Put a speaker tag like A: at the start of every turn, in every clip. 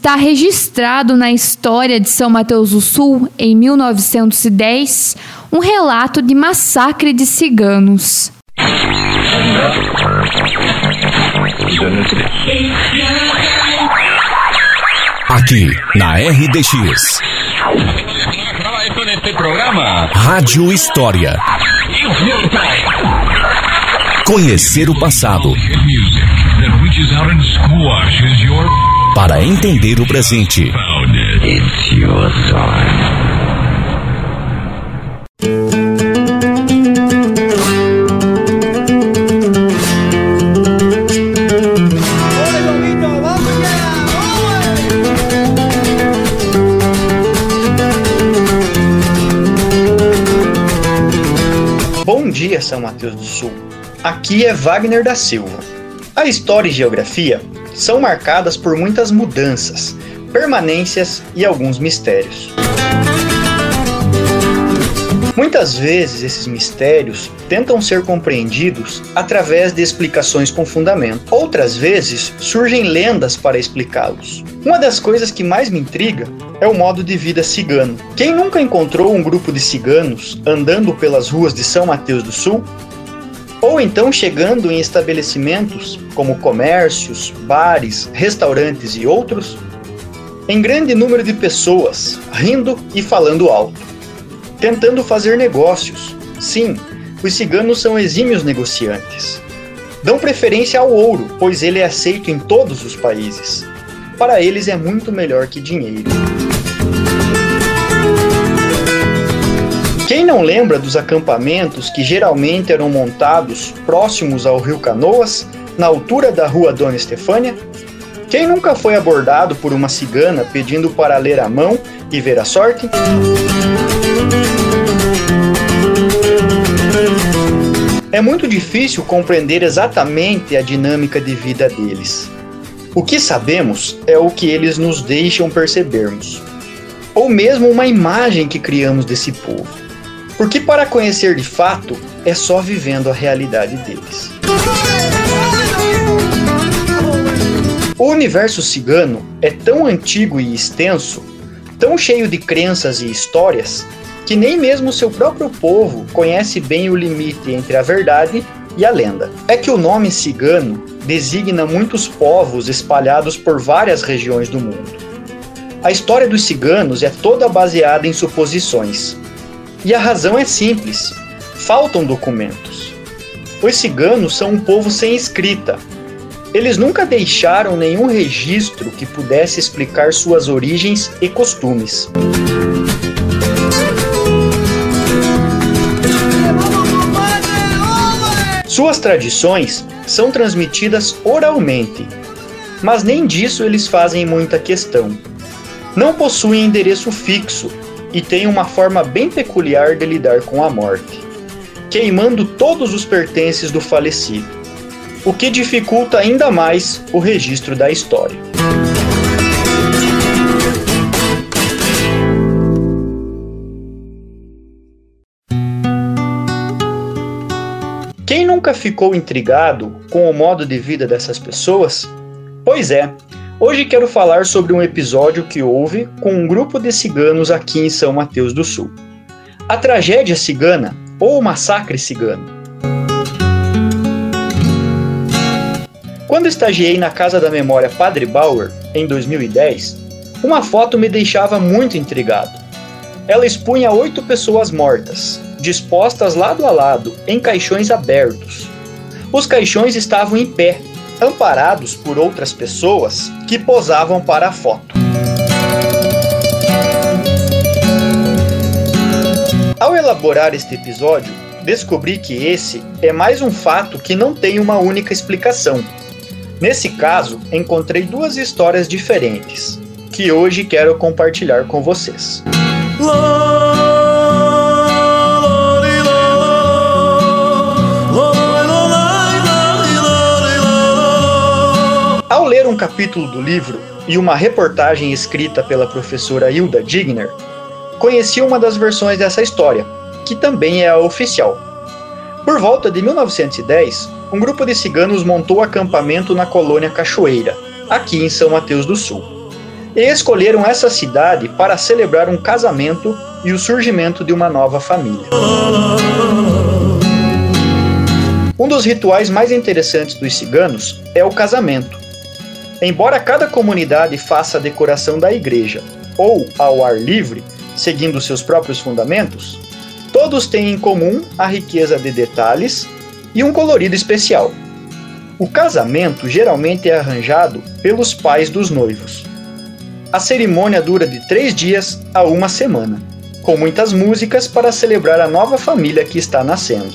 A: está registrado na história de São Mateus do Sul, em 1910, um relato de massacre de ciganos.
B: Aqui, na RDX. Rádio História. Conhecer o passado. Para entender o presente.
C: Bom dia, São Mateus do Sul. Aqui é Wagner da Silva. A história e geografia são marcadas por muitas mudanças, permanências e alguns mistérios. Muitas vezes esses mistérios tentam ser compreendidos através de explicações com fundamento. Outras vezes surgem lendas para explicá-los. Uma das coisas que mais me intriga é o modo de vida cigano. Quem nunca encontrou um grupo de ciganos andando pelas ruas de São Mateus do Sul? Ou então chegando em estabelecimentos como comércios, bares, restaurantes e outros, em grande número de pessoas, rindo e falando alto tentando fazer negócios. Sim, os ciganos são exímios negociantes. Dão preferência ao ouro, pois ele é aceito em todos os países. Para eles é muito melhor que dinheiro. Não lembra dos acampamentos que geralmente eram montados próximos ao rio Canoas, na altura da rua Dona Estefânia? Quem nunca foi abordado por uma cigana pedindo para ler a mão e ver a sorte? É muito difícil compreender exatamente a dinâmica de vida deles. O que sabemos é o que eles nos deixam percebermos, ou mesmo uma imagem que criamos desse povo. Porque para conhecer de fato é só vivendo a realidade deles. O universo cigano é tão antigo e extenso, tão cheio de crenças e histórias, que nem mesmo seu próprio povo conhece bem o limite entre a verdade e a lenda. É que o nome cigano designa muitos povos espalhados por várias regiões do mundo. A história dos ciganos é toda baseada em suposições. E a razão é simples: faltam documentos. Os ciganos são um povo sem escrita. Eles nunca deixaram nenhum registro que pudesse explicar suas origens e costumes. Suas tradições são transmitidas oralmente, mas nem disso eles fazem muita questão. Não possuem endereço fixo e têm uma forma bem peculiar de lidar com a morte, queimando todos os pertences do falecido, o que dificulta ainda mais o registro da história. Quem nunca ficou intrigado com o modo de vida dessas pessoas? Pois é, hoje quero falar sobre um episódio que houve com um grupo de ciganos aqui em São Mateus do Sul. A tragédia cigana ou o massacre cigano. Quando estagiei na Casa da Memória Padre Bauer, em 2010, uma foto me deixava muito intrigado. Ela expunha oito pessoas mortas, dispostas lado a lado, em caixões abertos. Os caixões estavam em pé, amparados por outras pessoas que posavam para a foto. Ao elaborar este episódio, descobri que esse é mais um fato que não tem uma única explicação. Nesse caso, encontrei duas histórias diferentes, que hoje quero compartilhar com vocês. Ao ler um capítulo do livro e uma reportagem escrita pela professora Hilda Digner, conheci uma das versões dessa história, que também é a oficial. Por volta de 1910, um grupo de ciganos montou acampamento na colônia Cachoeira, aqui em São Mateus do Sul. e escolheram essa cidade para celebrar um casamento e o surgimento de uma nova família. Um dos rituais mais interessantes dos ciganos é o casamento. Embora cada comunidade faça a decoração da igreja ou ao ar livre, seguindo seus próprios fundamentos, todos têm em comum a riqueza de detalhes e um colorido especial. O casamento geralmente é arranjado pelos pais dos noivos. A cerimônia dura de três dias a uma semana, com muitas músicas para celebrar a nova família que está nascendo,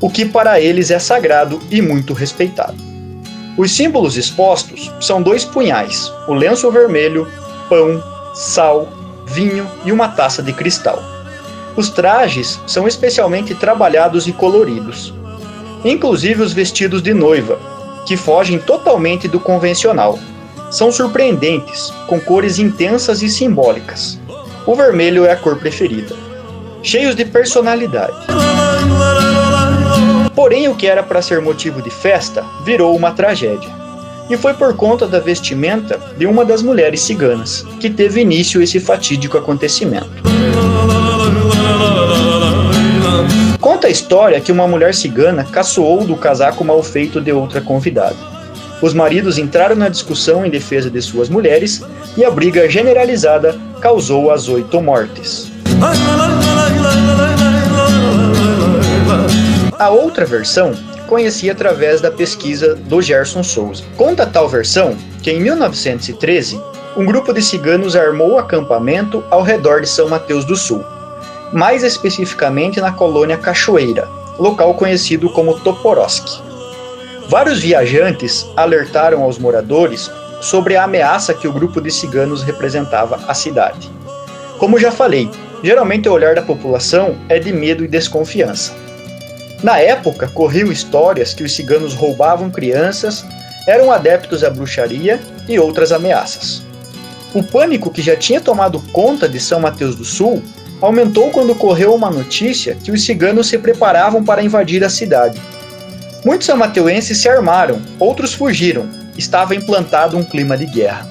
C: o que para eles é sagrado e muito respeitado. Os símbolos expostos são dois punhais, o lenço vermelho, pão, sal, vinho e uma taça de cristal. Os trajes são especialmente trabalhados e coloridos, inclusive os vestidos de noiva, que fogem totalmente do convencional. São surpreendentes, com cores intensas e simbólicas. O vermelho é a cor preferida. Cheios de personalidade. Porém, o que era para ser motivo de festa virou uma tragédia. E foi por conta da vestimenta de uma das mulheres ciganas que teve início esse fatídico acontecimento. Conta a história que uma mulher cigana caçoou do casaco mal feito de outra convidada. Os maridos entraram na discussão em defesa de suas mulheres e a briga generalizada causou as oito mortes. A outra versão conheci através da pesquisa do Gerson Souza. Conta tal versão que em 1913, um grupo de ciganos armou acampamento ao redor de São Mateus do Sul mais especificamente na colônia Cachoeira, local conhecido como Toporoski. Vários viajantes alertaram aos moradores sobre a ameaça que o grupo de ciganos representava à cidade. Como já falei, geralmente o olhar da população é de medo e desconfiança. Na época, corriam histórias que os ciganos roubavam crianças, eram adeptos à bruxaria e outras ameaças. O pânico que já tinha tomado conta de São Mateus do Sul aumentou quando correu uma notícia que os ciganos se preparavam para invadir a cidade. Muitos amateuenses se armaram, outros fugiram. Estava implantado um clima de guerra.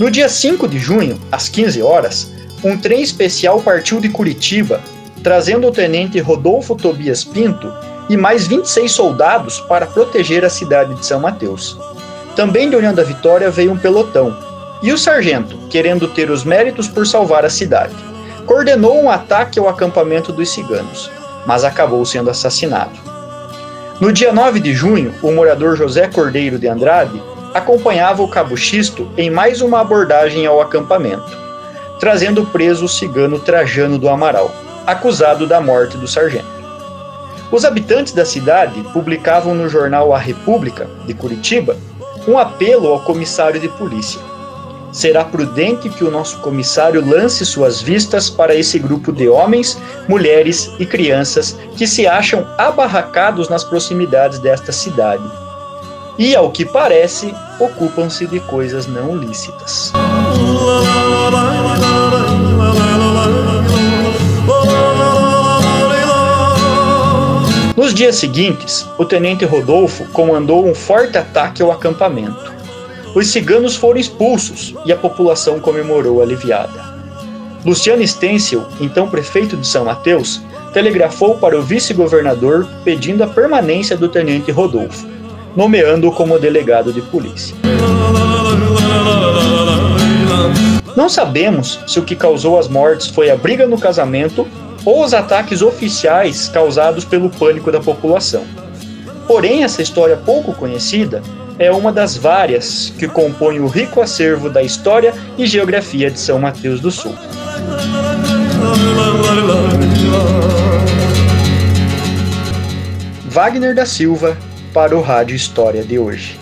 C: No dia 5 de junho, às 15 horas, um trem especial partiu de Curitiba, trazendo o tenente Rodolfo Tobias Pinto e mais 26 soldados para proteger a cidade de São Mateus. Também de Olhando a Vitória veio um pelotão, e o sargento, querendo ter os méritos por salvar a cidade, coordenou um ataque ao acampamento dos ciganos, mas acabou sendo assassinado. No dia 9 de junho, o morador José Cordeiro de Andrade acompanhava o cabo Xisto em mais uma abordagem ao acampamento, trazendo preso o cigano Trajano do Amaral, acusado da morte do sargento. Os habitantes da cidade publicavam no jornal A República, de Curitiba, um apelo ao comissário de polícia será prudente que o nosso comissário lance suas vistas para esse grupo de homens, mulheres e crianças que se acham abarracados nas proximidades desta cidade. E, ao que parece, ocupam-se de coisas não lícitas. Nos dias seguintes, o tenente Rodolfo comandou um forte ataque ao acampamento os ciganos foram expulsos e a população comemorou aliviada. Luciano Stencil, então prefeito de São Mateus, telegrafou para o vice-governador pedindo a permanência do tenente Rodolfo, nomeando-o como delegado de polícia. Não sabemos se o que causou as mortes foi a briga no casamento ou os ataques oficiais causados pelo pânico da população. Porém, essa história pouco conhecida é uma das várias que compõem o rico acervo da história e geografia de São Mateus do Sul. Wagner da Silva para o Rádio História de hoje.